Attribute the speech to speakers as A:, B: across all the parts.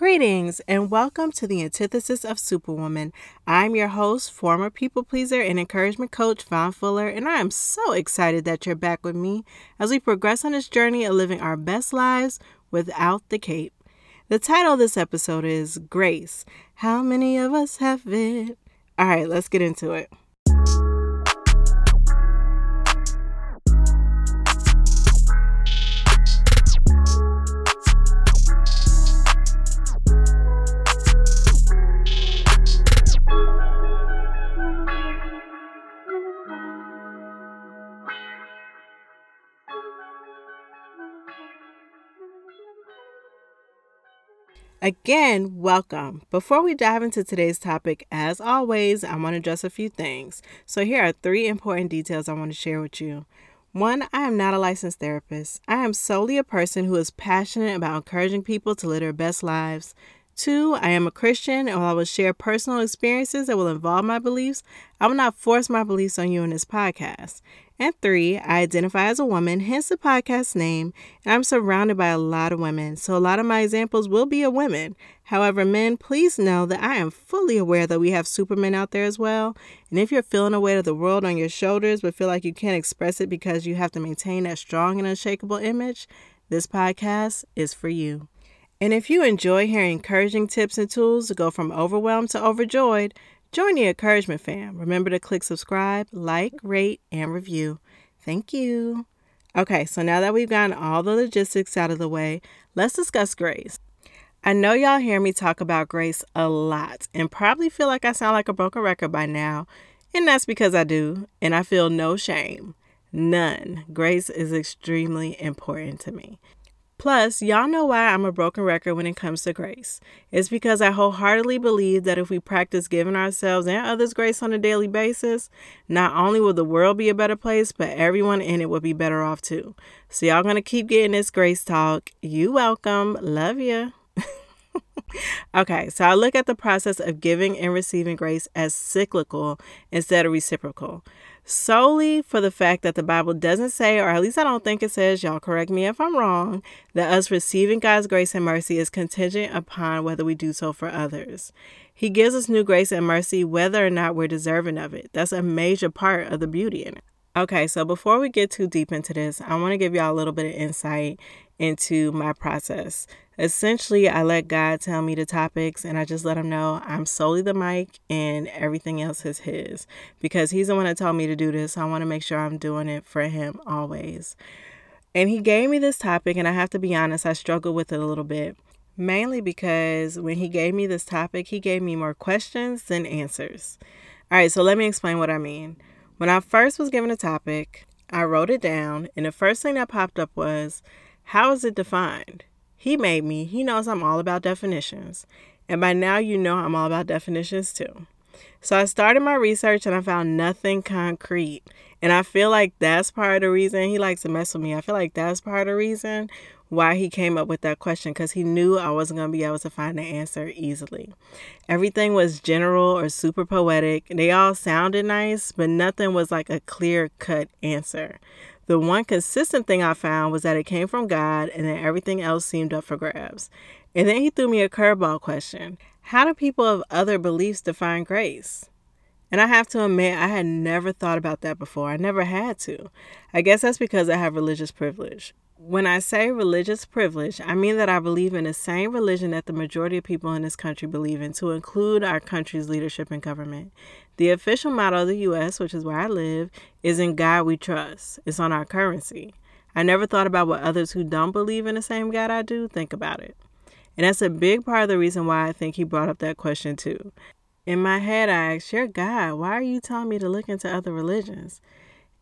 A: Greetings and welcome to the antithesis of Superwoman. I'm your host, former people pleaser and encouragement coach, Von Fuller, and I am so excited that you're back with me as we progress on this journey of living our best lives without the cape. The title of this episode is Grace. How many of us have it? All right, let's get into it. Again, welcome. Before we dive into today's topic, as always, I want to address a few things. So, here are three important details I want to share with you. One, I am not a licensed therapist. I am solely a person who is passionate about encouraging people to live their best lives. Two, I am a Christian and while I will share personal experiences that will involve my beliefs, I will not force my beliefs on you in this podcast. And three, I identify as a woman, hence the podcast name, and I'm surrounded by a lot of women, so a lot of my examples will be of women. However, men, please know that I am fully aware that we have supermen out there as well. And if you're feeling the weight of the world on your shoulders but feel like you can't express it because you have to maintain that strong and unshakable image, this podcast is for you. And if you enjoy hearing encouraging tips and tools to go from overwhelmed to overjoyed, Join the encouragement fam. Remember to click subscribe, like, rate, and review. Thank you. Okay, so now that we've gotten all the logistics out of the way, let's discuss grace. I know y'all hear me talk about grace a lot and probably feel like I sound like a broken record by now, and that's because I do, and I feel no shame. None. Grace is extremely important to me. Plus, y'all know why I'm a broken record when it comes to grace. It's because I wholeheartedly believe that if we practice giving ourselves and others grace on a daily basis, not only will the world be a better place, but everyone in it will be better off too. So, y'all gonna keep getting this grace talk. You welcome. Love you. okay, so I look at the process of giving and receiving grace as cyclical instead of reciprocal solely for the fact that the Bible doesn't say, or at least I don't think it says, y'all correct me if I'm wrong, that us receiving God's grace and mercy is contingent upon whether we do so for others. He gives us new grace and mercy whether or not we're deserving of it. That's a major part of the beauty in it. Okay, so before we get too deep into this, I want to give y'all a little bit of insight into my process. Essentially, I let God tell me the topics and I just let him know I'm solely the mic and everything else is his because he's the one that told me to do this. So I want to make sure I'm doing it for him always. And he gave me this topic, and I have to be honest, I struggled with it a little bit. Mainly because when he gave me this topic, he gave me more questions than answers. All right, so let me explain what I mean. When I first was given a topic, I wrote it down, and the first thing that popped up was how is it defined? He made me. He knows I'm all about definitions. And by now, you know I'm all about definitions too. So I started my research and I found nothing concrete. And I feel like that's part of the reason he likes to mess with me. I feel like that's part of the reason why he came up with that question because he knew I wasn't going to be able to find the answer easily. Everything was general or super poetic. They all sounded nice, but nothing was like a clear cut answer. The one consistent thing I found was that it came from God and that everything else seemed up for grabs. And then he threw me a curveball question How do people of other beliefs define grace? And I have to admit, I had never thought about that before. I never had to. I guess that's because I have religious privilege. When I say religious privilege, I mean that I believe in the same religion that the majority of people in this country believe in, to include our country's leadership and government. The official motto of the U.S., which is where I live, is In God We Trust. It's on our currency. I never thought about what others who don't believe in the same God I do think about it. And that's a big part of the reason why I think he brought up that question, too. In my head, I asked, Your God, why are you telling me to look into other religions?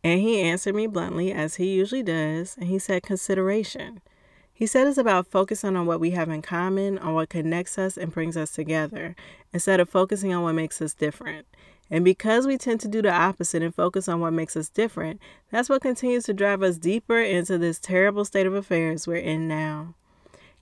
A: And he answered me bluntly, as he usually does, and he said, Consideration. He said it's about focusing on what we have in common, on what connects us and brings us together, instead of focusing on what makes us different. And because we tend to do the opposite and focus on what makes us different, that's what continues to drive us deeper into this terrible state of affairs we're in now.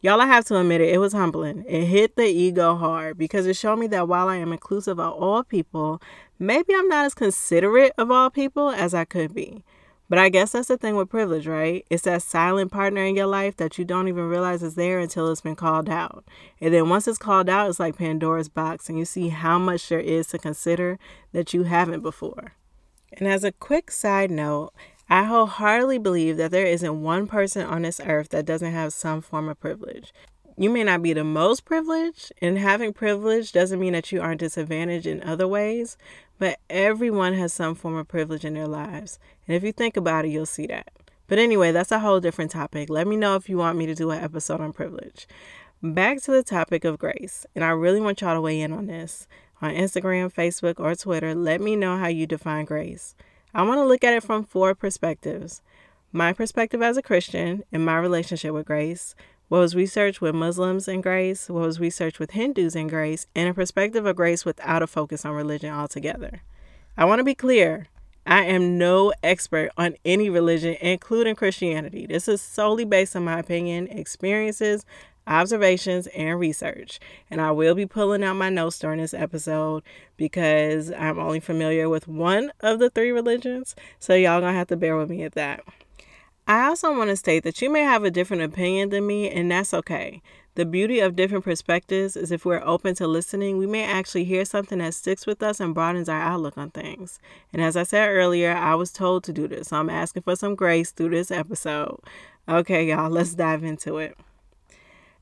A: Y'all, I have to admit it, it was humbling. It hit the ego hard because it showed me that while I am inclusive of all people, maybe I'm not as considerate of all people as I could be. But I guess that's the thing with privilege, right? It's that silent partner in your life that you don't even realize is there until it's been called out. And then once it's called out, it's like Pandora's box, and you see how much there is to consider that you haven't before. And as a quick side note, I wholeheartedly believe that there isn't one person on this earth that doesn't have some form of privilege. You may not be the most privileged, and having privilege doesn't mean that you aren't disadvantaged in other ways, but everyone has some form of privilege in their lives. And if you think about it, you'll see that. But anyway, that's a whole different topic. Let me know if you want me to do an episode on privilege. Back to the topic of grace, and I really want y'all to weigh in on this. On Instagram, Facebook, or Twitter, let me know how you define grace. I want to look at it from four perspectives my perspective as a Christian and my relationship with grace, what was researched with Muslims and grace, what was researched with Hindus and grace, and a perspective of grace without a focus on religion altogether. I want to be clear. I am no expert on any religion, including Christianity. This is solely based on my opinion, experiences, observations, and research. And I will be pulling out my notes during this episode because I'm only familiar with one of the three religions. So y'all gonna have to bear with me at that. I also want to state that you may have a different opinion than me, and that's okay. The beauty of different perspectives is if we're open to listening, we may actually hear something that sticks with us and broadens our outlook on things. And as I said earlier, I was told to do this, so I'm asking for some grace through this episode. Okay, y'all, let's dive into it.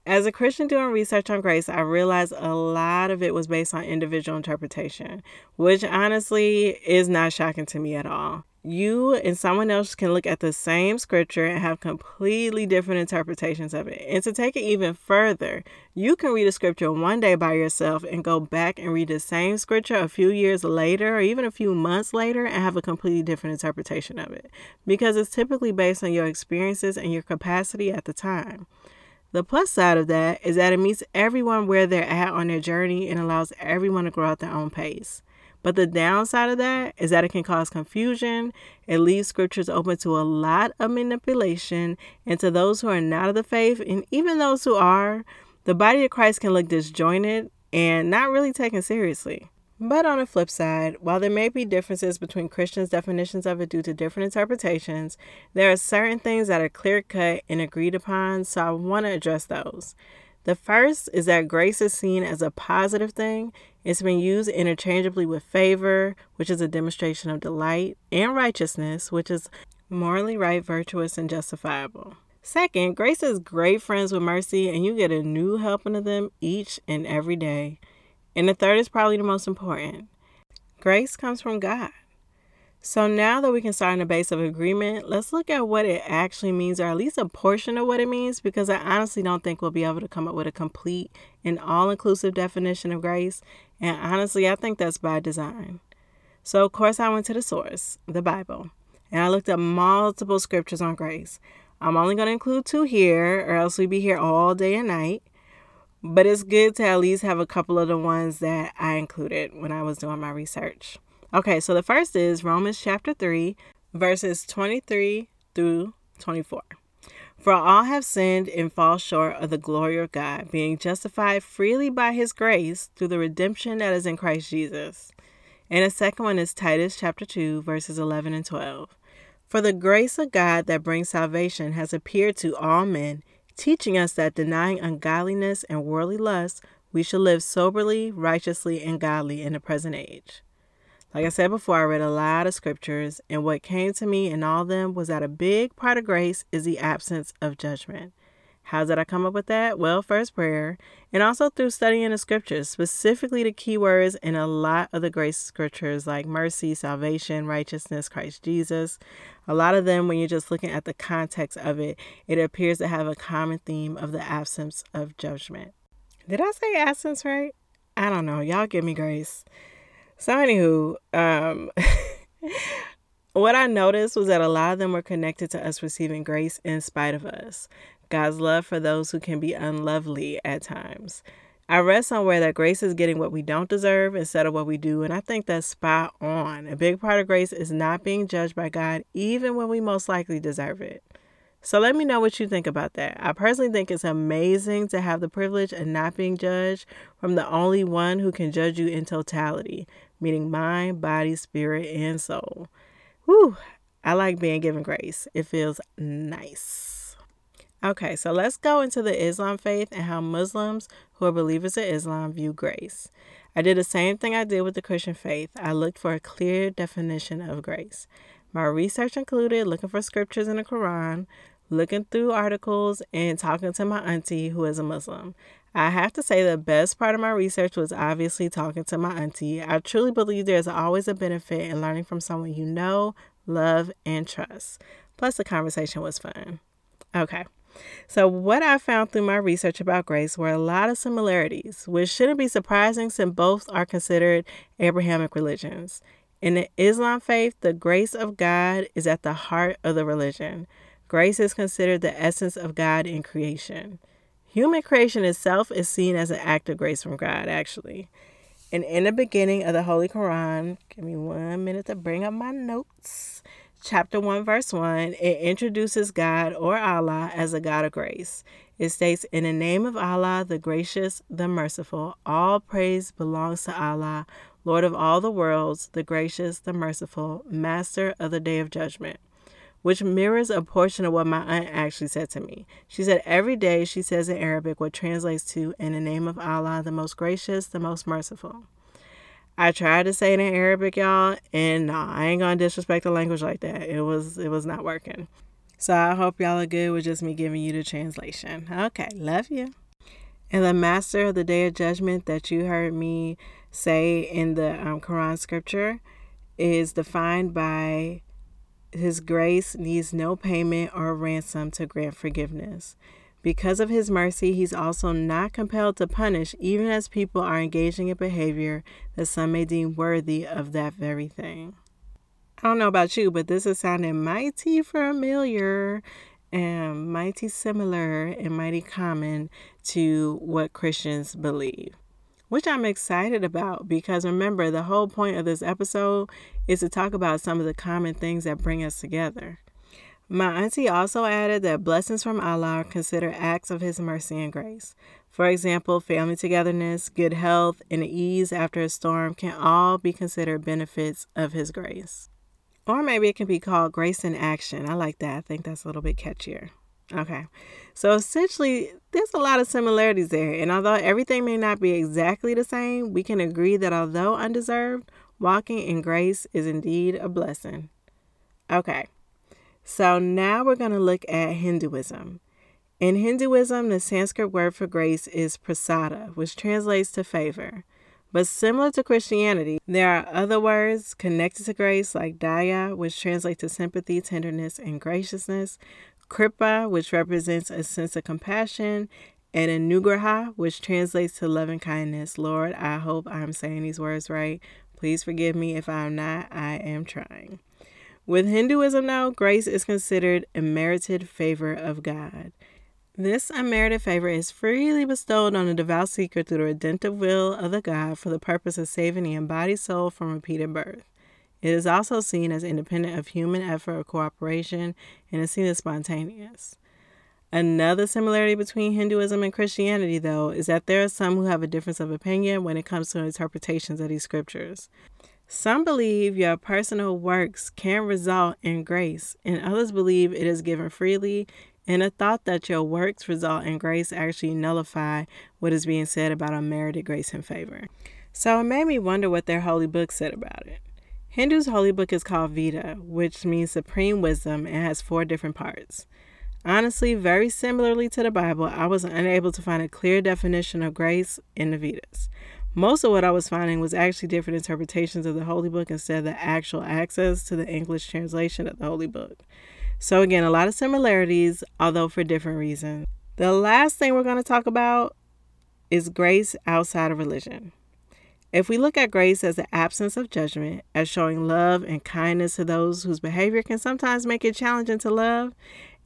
A: As a Christian doing research on grace, I realized a lot of it was based on individual interpretation, which honestly is not shocking to me at all you and someone else can look at the same scripture and have completely different interpretations of it. And to take it even further, you can read a scripture one day by yourself and go back and read the same scripture a few years later or even a few months later and have a completely different interpretation of it because it's typically based on your experiences and your capacity at the time. The plus side of that is that it meets everyone where they're at on their journey and allows everyone to grow at their own pace. But the downside of that is that it can cause confusion. It leaves scriptures open to a lot of manipulation. And to those who are not of the faith, and even those who are, the body of Christ can look disjointed and not really taken seriously. But on the flip side, while there may be differences between Christians' definitions of it due to different interpretations, there are certain things that are clear cut and agreed upon, so I want to address those. The first is that grace is seen as a positive thing. It's been used interchangeably with favor, which is a demonstration of delight, and righteousness, which is morally right, virtuous, and justifiable. Second, grace is great friends with mercy, and you get a new helping of them each and every day. And the third is probably the most important grace comes from God. So now that we can start on the base of agreement, let's look at what it actually means, or at least a portion of what it means, because I honestly don't think we'll be able to come up with a complete and all inclusive definition of grace. And honestly, I think that's by design. So, of course, I went to the source, the Bible, and I looked up multiple scriptures on grace. I'm only going to include two here, or else we'd be here all day and night. But it's good to at least have a couple of the ones that I included when I was doing my research. Okay, so the first is Romans chapter 3, verses 23 through 24. For all have sinned and fall short of the glory of God, being justified freely by his grace through the redemption that is in Christ Jesus. And the second one is Titus chapter 2, verses 11 and 12. For the grace of God that brings salvation has appeared to all men, teaching us that denying ungodliness and worldly lusts, we should live soberly, righteously, and godly in the present age. Like I said before, I read a lot of scriptures, and what came to me in all of them was that a big part of grace is the absence of judgment. How did I come up with that? Well, first prayer, and also through studying the scriptures, specifically the key words in a lot of the grace scriptures like mercy, salvation, righteousness, Christ Jesus. A lot of them, when you're just looking at the context of it, it appears to have a common theme of the absence of judgment. Did I say absence right? I don't know. Y'all give me grace. So, anywho, um, what I noticed was that a lot of them were connected to us receiving grace in spite of us. God's love for those who can be unlovely at times. I read somewhere that grace is getting what we don't deserve instead of what we do, and I think that's spot on. A big part of grace is not being judged by God, even when we most likely deserve it. So let me know what you think about that. I personally think it's amazing to have the privilege of not being judged from the only one who can judge you in totality, meaning mind, body, spirit, and soul. Whew, I like being given grace, it feels nice. Okay, so let's go into the Islam faith and how Muslims who are believers in Islam view grace. I did the same thing I did with the Christian faith. I looked for a clear definition of grace. My research included looking for scriptures in the Quran, looking through articles, and talking to my auntie who is a Muslim. I have to say the best part of my research was obviously talking to my auntie. I truly believe there's always a benefit in learning from someone you know, love, and trust. Plus, the conversation was fun. Okay. So, what I found through my research about grace were a lot of similarities, which shouldn't be surprising since both are considered Abrahamic religions. In the Islam faith, the grace of God is at the heart of the religion. Grace is considered the essence of God in creation. Human creation itself is seen as an act of grace from God, actually. And in the beginning of the Holy Quran, give me one minute to bring up my notes. Chapter 1, verse 1, it introduces God or Allah as a God of grace. It states, In the name of Allah, the gracious, the merciful, all praise belongs to Allah, Lord of all the worlds, the gracious, the merciful, master of the day of judgment which mirrors a portion of what my aunt actually said to me. She said, Every day she says in Arabic what translates to, In the name of Allah, the most gracious, the most merciful. I tried to say it in Arabic, y'all, and no, I ain't gonna disrespect the language like that. It was it was not working. So I hope y'all are good with just me giving you the translation. Okay, love you. And the master of the day of judgment that you heard me say in the um, Quran scripture is defined by his grace needs no payment or ransom to grant forgiveness. Because of his mercy, he's also not compelled to punish, even as people are engaging in behavior that some may deem worthy of that very thing. I don't know about you, but this is sounding mighty familiar and mighty similar and mighty common to what Christians believe which I'm excited about because remember, the whole point of this episode is to talk about some of the common things that bring us together. My auntie also added that blessings from Allah are considered acts of His mercy and grace. For example, family togetherness, good health, and ease after a storm can all be considered benefits of His grace. Or maybe it can be called grace in action. I like that. I think that's a little bit catchier. Okay. So essentially, there's a lot of similarities there. And although everything may not be exactly the same, we can agree that although undeserved, walking in grace is indeed a blessing. Okay. So now we're going to look at Hinduism. In Hinduism, the Sanskrit word for grace is prasada, which translates to favor. But similar to Christianity, there are other words connected to grace like daya, which translates to sympathy, tenderness, and graciousness, Kripa, which represents a sense of compassion, and Anugraha, which translates to loving kindness. Lord, I hope I'm saying these words right. Please forgive me if I'm not. I am trying. With Hinduism, now, grace is considered a merited favor of God. This unmerited favor is freely bestowed on a devout seeker through the redemptive will of the God for the purpose of saving the embodied soul from repeated birth. It is also seen as independent of human effort or cooperation and is seen as spontaneous. Another similarity between Hinduism and Christianity, though, is that there are some who have a difference of opinion when it comes to interpretations of these scriptures. Some believe your personal works can result in grace, and others believe it is given freely, and a thought that your works result in grace actually nullify what is being said about unmerited grace and favor. So it made me wonder what their holy book said about it. Hindu's holy book is called Veda, which means supreme wisdom and has four different parts. Honestly, very similarly to the Bible, I was unable to find a clear definition of grace in the Vedas. Most of what I was finding was actually different interpretations of the Holy Book instead of the actual access to the English translation of the Holy Book. So, again, a lot of similarities, although for different reasons. The last thing we're going to talk about is grace outside of religion. If we look at grace as the absence of judgment, as showing love and kindness to those whose behavior can sometimes make it challenging to love,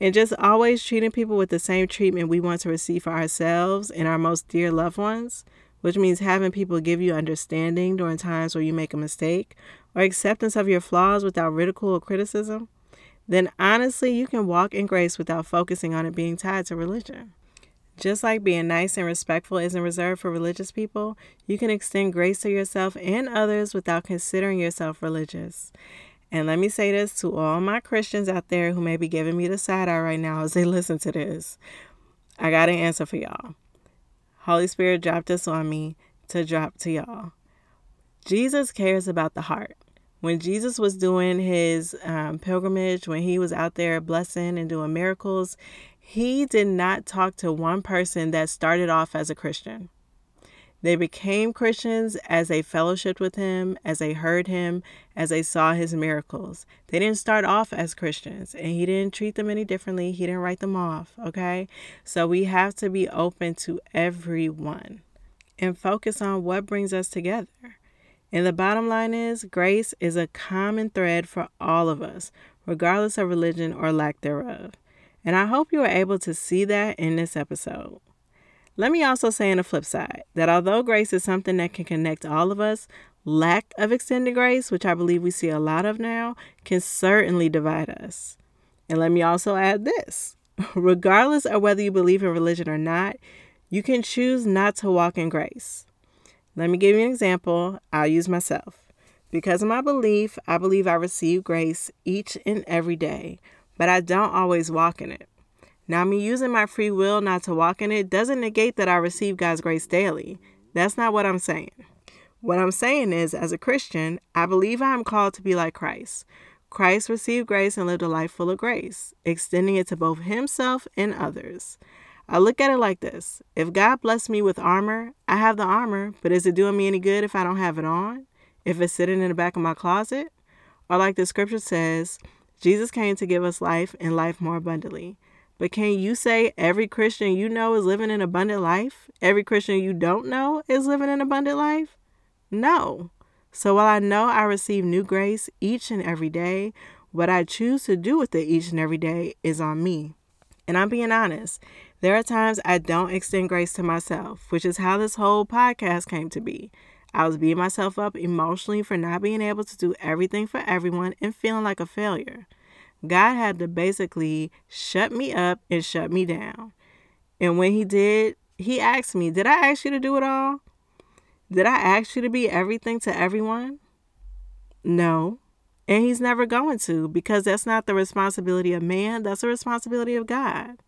A: and just always treating people with the same treatment we want to receive for ourselves and our most dear loved ones, which means having people give you understanding during times where you make a mistake, or acceptance of your flaws without ridicule or criticism, then honestly, you can walk in grace without focusing on it being tied to religion. Just like being nice and respectful isn't reserved for religious people, you can extend grace to yourself and others without considering yourself religious. And let me say this to all my Christians out there who may be giving me the side eye right now as they listen to this. I got an answer for y'all. Holy Spirit dropped this on me to drop to y'all. Jesus cares about the heart. When Jesus was doing his um, pilgrimage, when he was out there blessing and doing miracles, he did not talk to one person that started off as a Christian. They became Christians as they fellowshipped with him, as they heard him, as they saw his miracles. They didn't start off as Christians and he didn't treat them any differently. He didn't write them off, okay? So we have to be open to everyone and focus on what brings us together. And the bottom line is grace is a common thread for all of us, regardless of religion or lack thereof. And I hope you are able to see that in this episode. Let me also say on the flip side that although grace is something that can connect all of us, lack of extended grace, which I believe we see a lot of now, can certainly divide us. And let me also add this regardless of whether you believe in religion or not, you can choose not to walk in grace. Let me give you an example. I'll use myself. Because of my belief, I believe I receive grace each and every day, but I don't always walk in it. Now, me using my free will not to walk in it doesn't negate that I receive God's grace daily. That's not what I'm saying. What I'm saying is, as a Christian, I believe I am called to be like Christ. Christ received grace and lived a life full of grace, extending it to both himself and others. I look at it like this if God blessed me with armor, I have the armor, but is it doing me any good if I don't have it on? If it's sitting in the back of my closet? Or, like the scripture says, Jesus came to give us life and life more abundantly. But can you say every Christian you know is living an abundant life? Every Christian you don't know is living an abundant life? No. So while I know I receive new grace each and every day, what I choose to do with it each and every day is on me. And I'm being honest, there are times I don't extend grace to myself, which is how this whole podcast came to be. I was beating myself up emotionally for not being able to do everything for everyone and feeling like a failure. God had to basically shut me up and shut me down. And when He did, He asked me, Did I ask you to do it all? Did I ask you to be everything to everyone? No. And He's never going to because that's not the responsibility of man, that's the responsibility of God.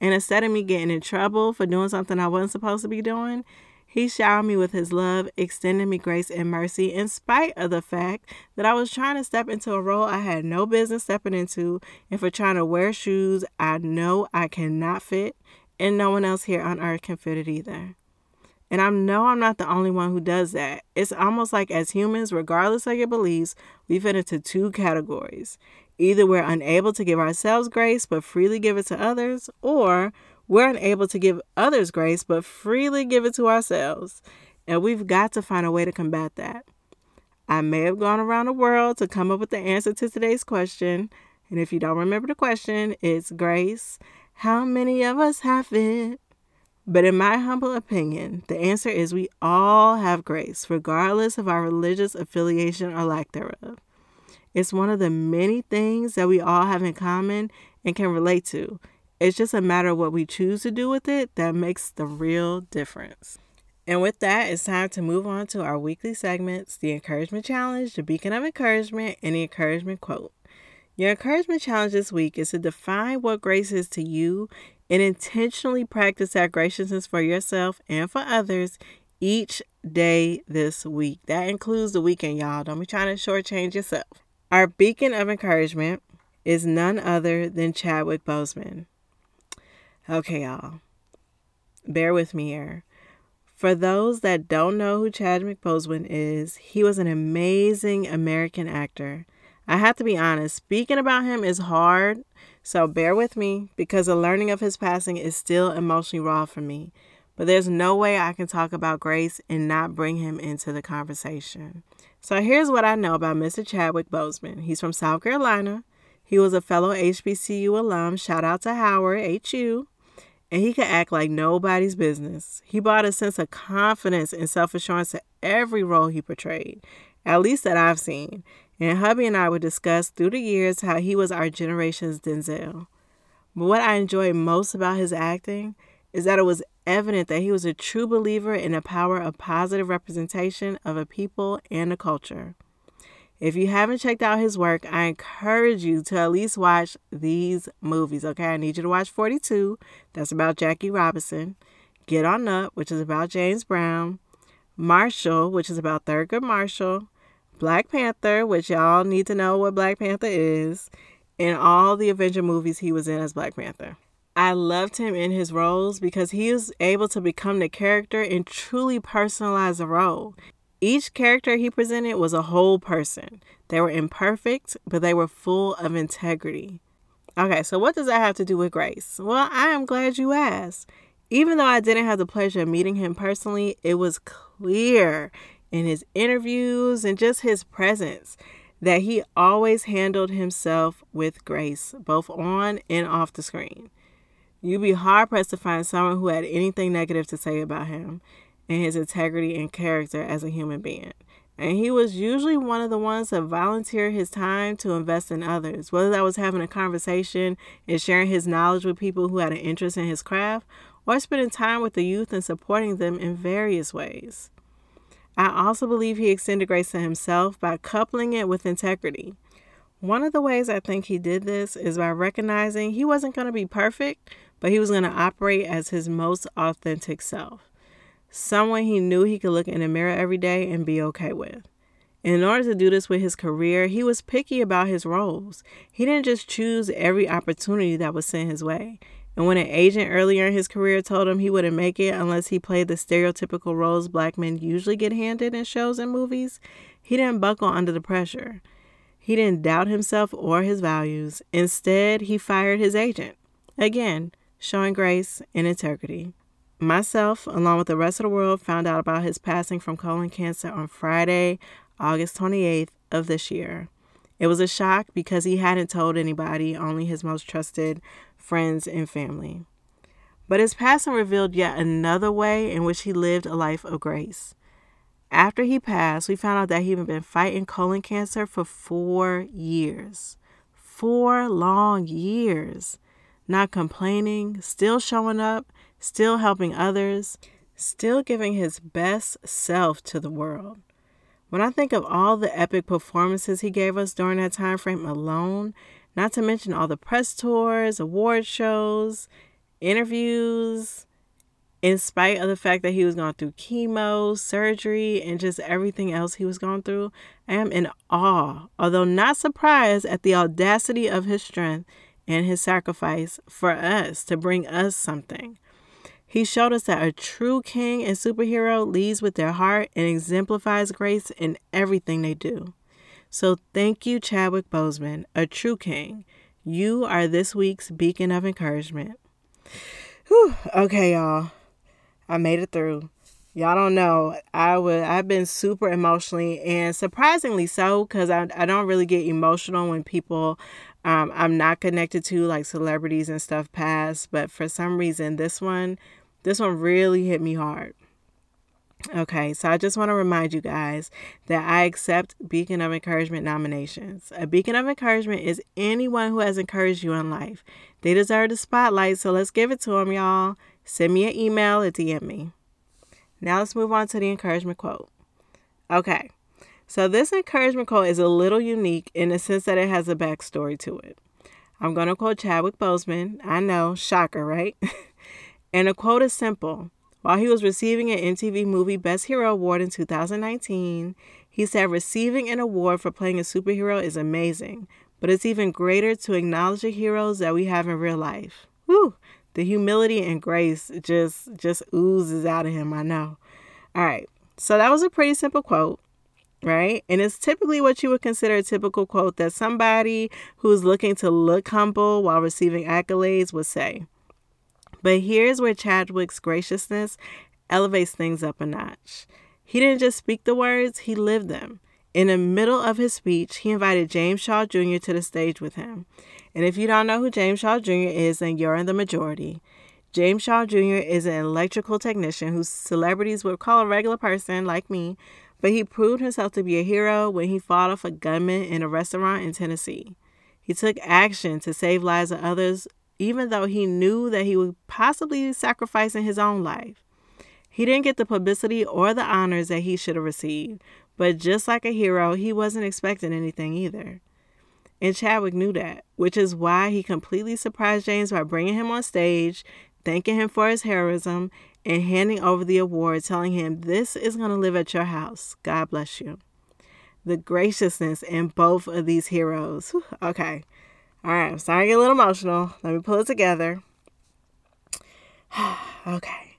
A: And instead of me getting in trouble for doing something I wasn't supposed to be doing, he showered me with his love, extended me grace and mercy in spite of the fact that I was trying to step into a role I had no business stepping into and for trying to wear shoes I know I cannot fit and no one else here on earth can fit it either. And I know I'm not the only one who does that. It's almost like as humans, regardless of your beliefs, we fit into two categories. Either we're unable to give ourselves grace but freely give it to others, or we're unable to give others grace, but freely give it to ourselves. And we've got to find a way to combat that. I may have gone around the world to come up with the answer to today's question. And if you don't remember the question, it's grace. How many of us have it? But in my humble opinion, the answer is we all have grace, regardless of our religious affiliation or lack thereof. It's one of the many things that we all have in common and can relate to. It's just a matter of what we choose to do with it that makes the real difference. And with that, it's time to move on to our weekly segments the encouragement challenge, the beacon of encouragement, and the encouragement quote. Your encouragement challenge this week is to define what grace is to you and intentionally practice that graciousness for yourself and for others each day this week. That includes the weekend, y'all. Don't be trying to shortchange yourself. Our beacon of encouragement is none other than Chadwick Boseman. Okay, y'all. Bear with me here. For those that don't know who Chad Boseman is, he was an amazing American actor. I have to be honest, speaking about him is hard, so bear with me because the learning of his passing is still emotionally raw for me. But there's no way I can talk about Grace and not bring him into the conversation. So here's what I know about Mr. Chadwick Boseman. He's from South Carolina. He was a fellow HBCU alum. Shout out to Howard, HU and he could act like nobody's business. He brought a sense of confidence and self assurance to every role he portrayed, at least that I've seen. And hubby and I would discuss through the years how he was our generation's Denzel. But what I enjoyed most about his acting is that it was evident that he was a true believer in the power of positive representation of a people and a culture. If you haven't checked out his work, I encourage you to at least watch these movies, okay? I need you to watch 42, that's about Jackie Robinson. Get On Up, which is about James Brown. Marshall, which is about Thurgood Marshall. Black Panther, which y'all need to know what Black Panther is. And all the Avenger movies he was in as Black Panther. I loved him in his roles because he was able to become the character and truly personalize the role. Each character he presented was a whole person. They were imperfect, but they were full of integrity. Okay, so what does that have to do with Grace? Well, I am glad you asked. Even though I didn't have the pleasure of meeting him personally, it was clear in his interviews and just his presence that he always handled himself with grace, both on and off the screen. You'd be hard pressed to find someone who had anything negative to say about him and his integrity and character as a human being. And he was usually one of the ones that volunteered his time to invest in others, whether that was having a conversation and sharing his knowledge with people who had an interest in his craft, or spending time with the youth and supporting them in various ways. I also believe he extended grace to himself by coupling it with integrity. One of the ways I think he did this is by recognizing he wasn't going to be perfect, but he was going to operate as his most authentic self someone he knew he could look in the mirror every day and be okay with. In order to do this with his career, he was picky about his roles. He didn't just choose every opportunity that was sent his way. And when an agent earlier in his career told him he wouldn't make it unless he played the stereotypical roles black men usually get handed in shows and movies, he didn't buckle under the pressure. He didn't doubt himself or his values. Instead, he fired his agent. Again, showing grace and integrity. Myself, along with the rest of the world, found out about his passing from colon cancer on Friday, August 28th of this year. It was a shock because he hadn't told anybody, only his most trusted friends and family. But his passing revealed yet another way in which he lived a life of grace. After he passed, we found out that he had been fighting colon cancer for four years. Four long years. Not complaining, still showing up, still helping others, still giving his best self to the world. When I think of all the epic performances he gave us during that time frame alone, not to mention all the press tours, award shows, interviews, in spite of the fact that he was going through chemo, surgery, and just everything else he was going through, I am in awe, although not surprised at the audacity of his strength and his sacrifice for us to bring us something. He showed us that a true king and superhero leads with their heart and exemplifies grace in everything they do. So thank you, Chadwick Boseman, a true king. You are this week's beacon of encouragement. Whew. Okay, y'all. I made it through. Y'all don't know. I would I've been super emotionally and surprisingly so because I, I don't really get emotional when people um, I'm not connected to like celebrities and stuff pass, but for some reason this one this one really hit me hard. Okay, so I just want to remind you guys that I accept Beacon of Encouragement nominations. A Beacon of Encouragement is anyone who has encouraged you in life. They deserve the spotlight, so let's give it to them, y'all. Send me an email or DM me. Now let's move on to the encouragement quote. Okay, so this encouragement quote is a little unique in the sense that it has a backstory to it. I'm going to quote Chadwick Boseman. I know, shocker, right? And the quote is simple. While he was receiving an MTV Movie Best Hero Award in 2019, he said receiving an award for playing a superhero is amazing, but it's even greater to acknowledge the heroes that we have in real life. Whew, the humility and grace just just oozes out of him, I know. All right. So that was a pretty simple quote, right? And it's typically what you would consider a typical quote that somebody who's looking to look humble while receiving accolades would say. But here's where Chadwick's graciousness elevates things up a notch. He didn't just speak the words, he lived them. In the middle of his speech, he invited James Shaw Jr. to the stage with him. And if you don't know who James Shaw Jr. is, then you're in the majority. James Shaw Jr. is an electrical technician who celebrities would call a regular person like me, but he proved himself to be a hero when he fought off a gunman in a restaurant in Tennessee. He took action to save lives of others even though he knew that he would possibly sacrificing his own life. He didn't get the publicity or the honors that he should have received, But just like a hero, he wasn't expecting anything either. And Chadwick knew that, which is why he completely surprised James by bringing him on stage, thanking him for his heroism, and handing over the award, telling him, This is going to live at your house. God bless you. The graciousness in both of these heroes. Okay. All right. I'm starting to get a little emotional. Let me pull it together. okay.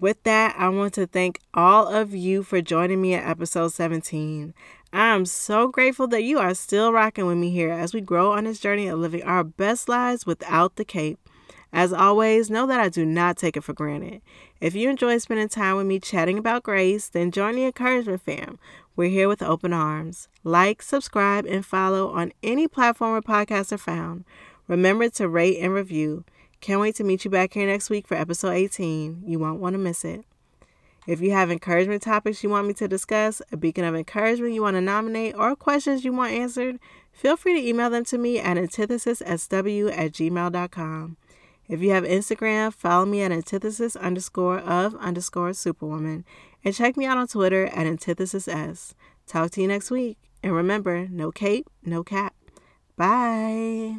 A: With that, I want to thank all of you for joining me at episode 17. I am so grateful that you are still rocking with me here as we grow on this journey of living our best lives without the cape. As always, know that I do not take it for granted. If you enjoy spending time with me chatting about grace, then join the Encouragement Fam. We're here with open arms. Like, subscribe, and follow on any platform where podcasts are found. Remember to rate and review. Can't wait to meet you back here next week for episode 18. You won't want to miss it. If you have encouragement topics you want me to discuss, a beacon of encouragement you want to nominate, or questions you want answered, feel free to email them to me at antithesissw at gmail.com. If you have Instagram, follow me at antithesis underscore of underscore superwoman and check me out on Twitter at antithesiss's. Talk to you next week. And remember, no cape, no cap. Bye.